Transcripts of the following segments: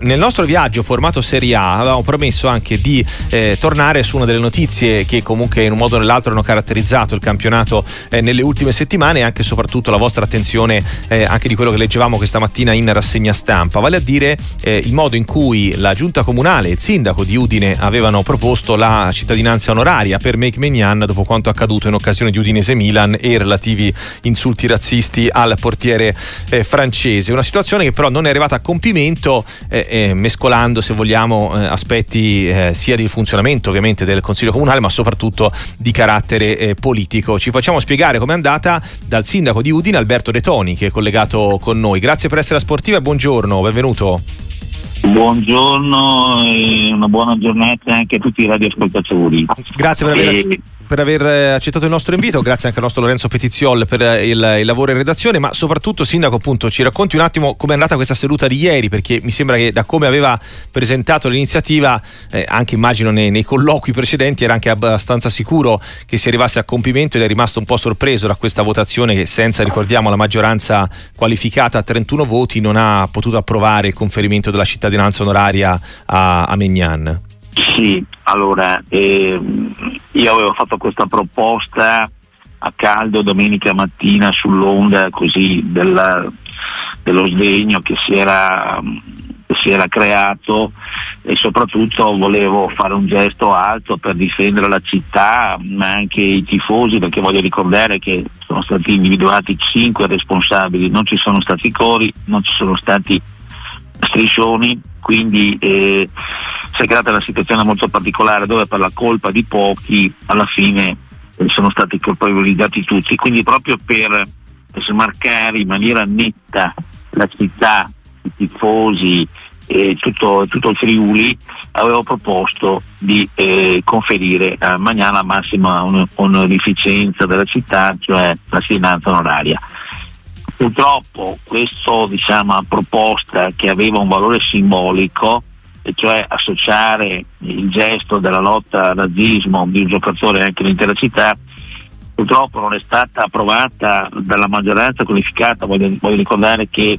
Nel nostro viaggio formato Serie A avevamo promesso anche di eh, tornare su una delle notizie che comunque in un modo o nell'altro hanno caratterizzato il campionato eh, nelle ultime settimane e anche e soprattutto la vostra attenzione eh, anche di quello che leggevamo questa mattina in rassegna stampa, vale a dire eh, il modo in cui la giunta comunale e il sindaco di Udine avevano proposto la cittadinanza onoraria per Make Mignan dopo quanto accaduto in occasione di Udinese Milan e relativi insulti razzisti al portiere eh, francese. Una situazione che però non è arrivata a compimento eh, mescolando, se vogliamo, eh, aspetti eh, sia di funzionamento ovviamente del Consiglio Comunale, ma soprattutto di carattere eh, politico. Ci facciamo spiegare com'è andata dal sindaco di Udine, Alberto De Toni, che è collegato con noi. Grazie per essere a Sportiva e buongiorno, benvenuto. Buongiorno e una buona giornata anche a tutti i radioascoltatori. Grazie per aver... E per aver eh, accettato il nostro invito, grazie anche al nostro Lorenzo Petiziol per eh, il, il, lavoro in redazione, ma soprattutto Sindaco appunto ci racconti un attimo come è andata questa seduta di ieri, perché mi sembra che da come aveva presentato l'iniziativa, eh, anche immagino nei, nei, colloqui precedenti, era anche abbastanza sicuro che si arrivasse a compimento ed è rimasto un po' sorpreso da questa votazione che senza, ricordiamo, la maggioranza qualificata a 31 voti non ha potuto approvare il conferimento della cittadinanza onoraria a, a Megnan. Sì, allora eh, io avevo fatto questa proposta a caldo domenica mattina sull'onda così della, dello sdegno che si, era, si era creato e soprattutto volevo fare un gesto alto per difendere la città ma anche i tifosi perché voglio ricordare che sono stati individuati cinque responsabili, non ci sono stati cori, non ci sono stati striscioni, quindi eh, si è creata una situazione molto particolare dove per la colpa di pochi alla fine eh, sono stati colpevolizzati tutti, quindi proprio per smarcare in maniera netta la città, i tifosi e tutto, tutto il Friuli avevo proposto di eh, conferire a Magnana la massima onorificenza della città, cioè la cittadinanza onoraria. Purtroppo questa diciamo, proposta che aveva un valore simbolico e cioè associare il gesto della lotta al razzismo di un giocatore anche all'intera città, purtroppo non è stata approvata dalla maggioranza qualificata, voglio, voglio ricordare che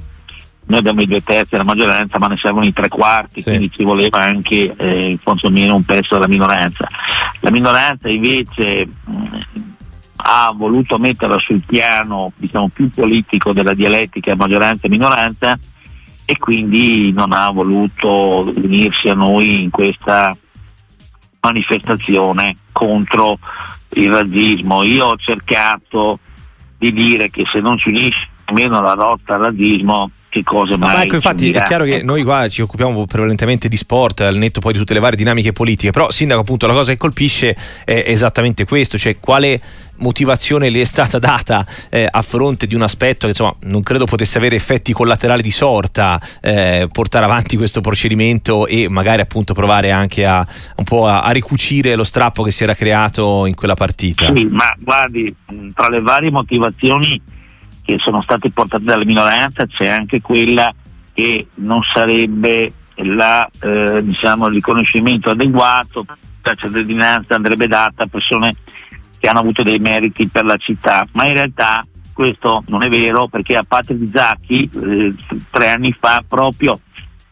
noi abbiamo i due terzi della maggioranza ma ne servono i tre quarti, sì. quindi ci voleva anche eh, quantomeno un pezzo della minoranza. La minoranza invece mh, ha voluto metterla sul piano diciamo, più politico della dialettica maggioranza e minoranza e quindi non ha voluto unirsi a noi in questa manifestazione contro il razzismo. Io ho cercato di dire che se non ci unisce nemmeno la lotta al razzismo che cosa mai. Ma ecco, infatti è chiaro che noi qua ci occupiamo prevalentemente di sport, al netto poi di tutte le varie dinamiche politiche, però Sindaco appunto la cosa che colpisce è esattamente questo, cioè quale motivazione le è stata data eh, a fronte di un aspetto che insomma non credo potesse avere effetti collaterali di sorta eh, portare avanti questo procedimento e magari appunto provare anche a un po' a, a, ricucire lo strappo che si era creato in quella partita. Sì, ma guardi, tra le varie motivazioni che sono state portate dalla minoranza c'è anche quella che non sarebbe la, eh, diciamo, il riconoscimento adeguato, la cittadinanza andrebbe data a persone che hanno avuto dei meriti per la città, ma in realtà questo non è vero perché a Patria di Zacchi eh, tre anni fa proprio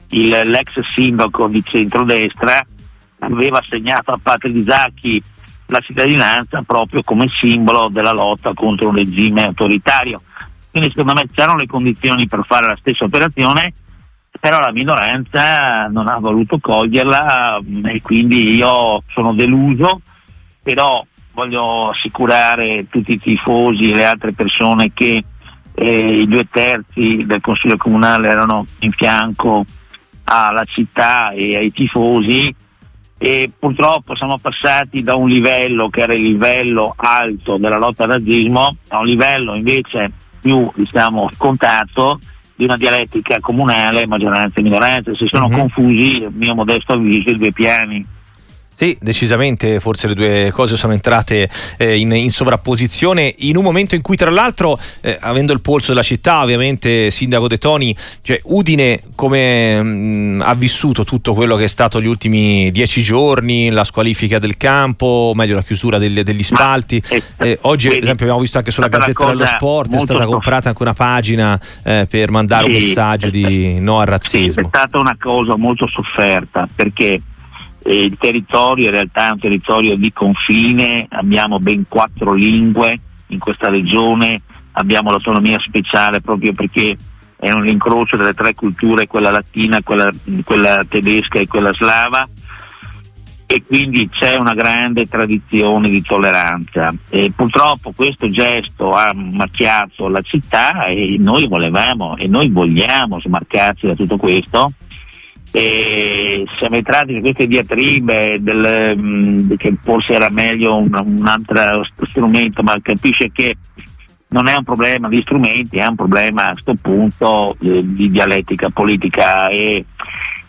il, l'ex sindaco di centrodestra aveva assegnato a Patria di Zacchi la cittadinanza proprio come simbolo della lotta contro un regime autoritario. Quindi secondo me c'erano le condizioni per fare la stessa operazione, però la minoranza non ha voluto coglierla e quindi io sono deluso, però voglio assicurare tutti i tifosi e le altre persone che eh, i due terzi del Consiglio Comunale erano in fianco alla città e ai tifosi e purtroppo siamo passati da un livello che era il livello alto della lotta al razzismo a un livello invece più diciamo, scontato di una dialettica comunale, maggioranza e minoranza, si sono uh-huh. confusi, a mio modesto avviso, i due piani. Sì, decisamente, forse le due cose sono entrate eh, in, in, sovrapposizione in un momento in cui tra l'altro, eh, avendo il polso della città, ovviamente Sindaco De Toni, cioè Udine come mh, mm, ha vissuto tutto quello che è stato gli ultimi dieci giorni, la squalifica del campo, meglio la chiusura degli, degli spalti. Eh, oggi ad esempio abbiamo visto anche sulla Gazzetta dello Sport è stata comprata anche una pagina eh, per mandare sì, un messaggio di no al razzismo. Sì, è stata una cosa molto sofferta perché il territorio in realtà è un territorio di confine, abbiamo ben quattro lingue in questa regione, abbiamo l'autonomia speciale proprio perché è un incrocio delle tre culture, quella latina, quella, quella tedesca e quella slava. E quindi c'è una grande tradizione di tolleranza. E purtroppo questo gesto ha macchiato la città e noi volevamo e noi vogliamo smarcarci da tutto questo e siamo entrati in queste diatribe del, mh, mm, che forse era meglio un, un, altro strumento, ma capisce che non è un problema di strumenti, è un problema a questo punto eh, di dialettica politica e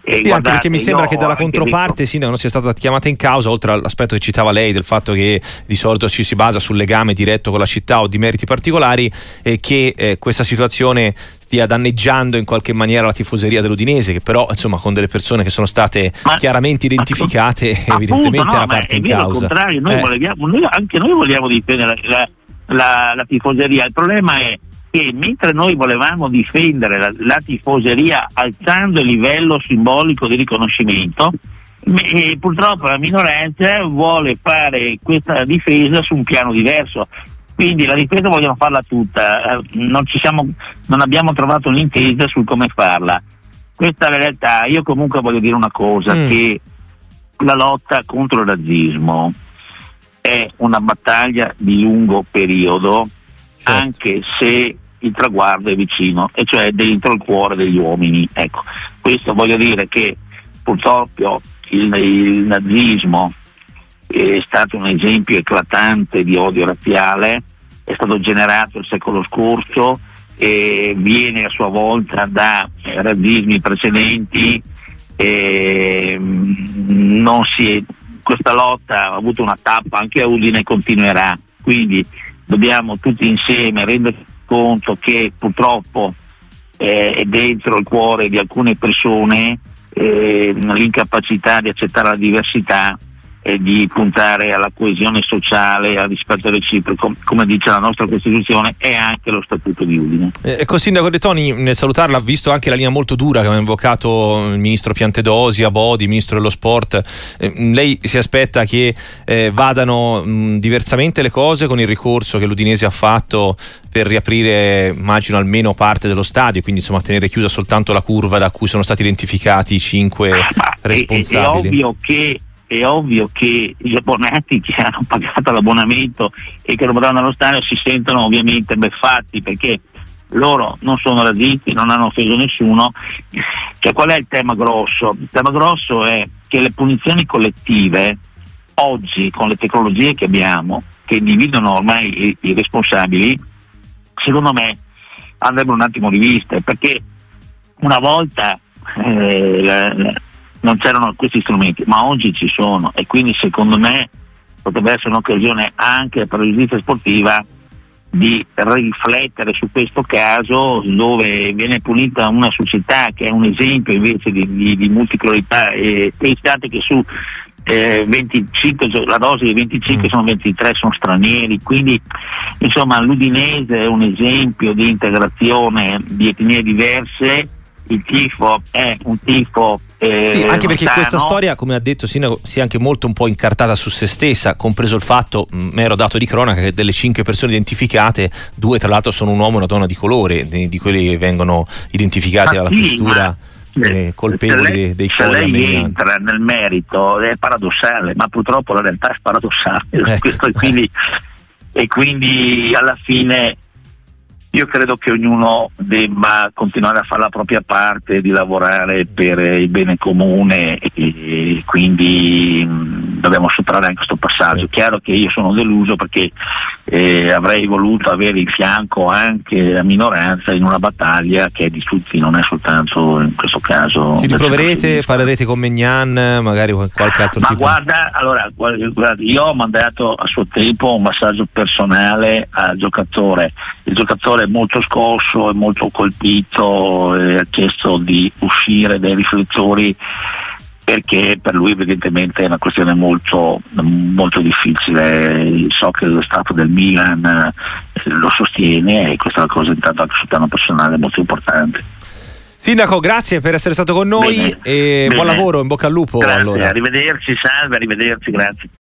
sì, guardate, anche perché mi sembra che dalla controparte sì, non sia stata chiamata in causa, oltre all'aspetto che citava lei del fatto che di solito ci si basa sul legame diretto con la città o di meriti particolari, eh, che eh, questa situazione stia danneggiando in qualche maniera la tifoseria dell'Udinese, che però insomma con delle persone che sono state ma, chiaramente identificate, ma, evidentemente appunto, no, era parte in causa. Al contrario, noi eh. vogliamo, noi, anche noi vogliamo difendere la, la, la, la tifoseria, il problema è che mentre noi volevamo difendere la, la tifoseria alzando il livello simbolico di riconoscimento, e purtroppo la minoranza vuole fare questa difesa su un piano diverso. Quindi la difesa vogliono farla tutta, eh, non, siamo, non abbiamo trovato un'intesa su come farla. Questa è la realtà. Io comunque voglio dire una cosa, mm. che la lotta contro il razzismo è una battaglia di lungo periodo certo. anche se il traguardo è vicino, e cioè dentro il cuore degli uomini. Ecco, questo voglio dire che purtroppo il, il nazismo è stato un esempio eclatante di odio razziale, è stato generato il secolo scorso e viene a sua volta da razzismi precedenti. E, si, questa lotta ha avuto una tappa anche a Udine e continuerà, quindi dobbiamo tutti insieme rendere conto che purtroppo eh, è dentro il cuore di alcune persone eh, l'incapacità di accettare la diversità e di puntare alla coesione sociale, al rispetto reciproco, come dice la nostra Costituzione e anche lo Statuto di Udine. Ecco, Sindaco De Toni, nel salutarla, visto anche la linea molto dura che aveva invocato il Ministro Piantedosi, Abodi, Ministro dello Sport, eh, lei si aspetta che eh, vadano mh, diversamente le cose con il ricorso che l'Udinese ha fatto per riaprire, immagino, almeno parte dello stadio, quindi insomma tenere chiusa soltanto la curva da cui sono stati identificati i cinque responsabili? È, è, è ovvio che è ovvio che gli abbonati che hanno pagato l'abbonamento e che lo vorranno allo stadio si sentono ovviamente beffati perché loro non sono razzisti, non hanno offeso nessuno. Cioè, qual è il tema grosso? Il tema grosso è che le punizioni collettive oggi con le tecnologie che abbiamo, che individuano ormai i, i responsabili, secondo me andrebbero un attimo riviste perché una volta eh, la, la, non c'erano questi strumenti, ma oggi ci sono. E quindi secondo me potrebbe essere un'occasione anche per la giustizia sportiva di riflettere su questo caso dove viene punita una società che è un esempio invece di, di, di multicoloralità e pensate che su eh, 25, la dose di 25 mm. sono 23, sono stranieri, quindi insomma l'Udinese è un esempio di integrazione di etnie diverse il tifo è un tifo eh, sì, anche perché sano. questa storia come ha detto Sindaco si è anche molto un po' incartata su se stessa compreso il fatto mero dato di cronaca che delle cinque persone identificate due tra l'altro sono un uomo e una donna di colore di, di quelli che vengono identificati ma alla sì, questura eh, colpevoli lei, dei se lei entra nel merito è paradossale ma purtroppo la realtà è paradossale ecco. e, quindi, e quindi alla fine io credo che ognuno debba continuare a fare la propria parte di lavorare per il bene comune e quindi dobbiamo superare anche questo passaggio. È chiaro che io sono deluso perché eh, avrei voluto avere in fianco anche la minoranza in una battaglia che è di tutti, non è soltanto in questo caso. Ci riproverete, parlerete con Megnan, magari qualche altro Ma tipo? guarda, allora, guarda, io ho mandato a suo tempo un massaggio personale al giocatore. Il giocatore è molto scosso, è molto colpito, e ha chiesto di uscire dai riflettori perché per lui evidentemente è una questione molto, molto difficile. So che lo stato del Milan eh, lo sostiene e questa è una cosa intanto anche sul piano personale molto importante. Sindaco, grazie per essere stato con noi bene, e bene. buon lavoro, in bocca al lupo. Grazie, allora. arrivederci, salve, arrivederci, grazie.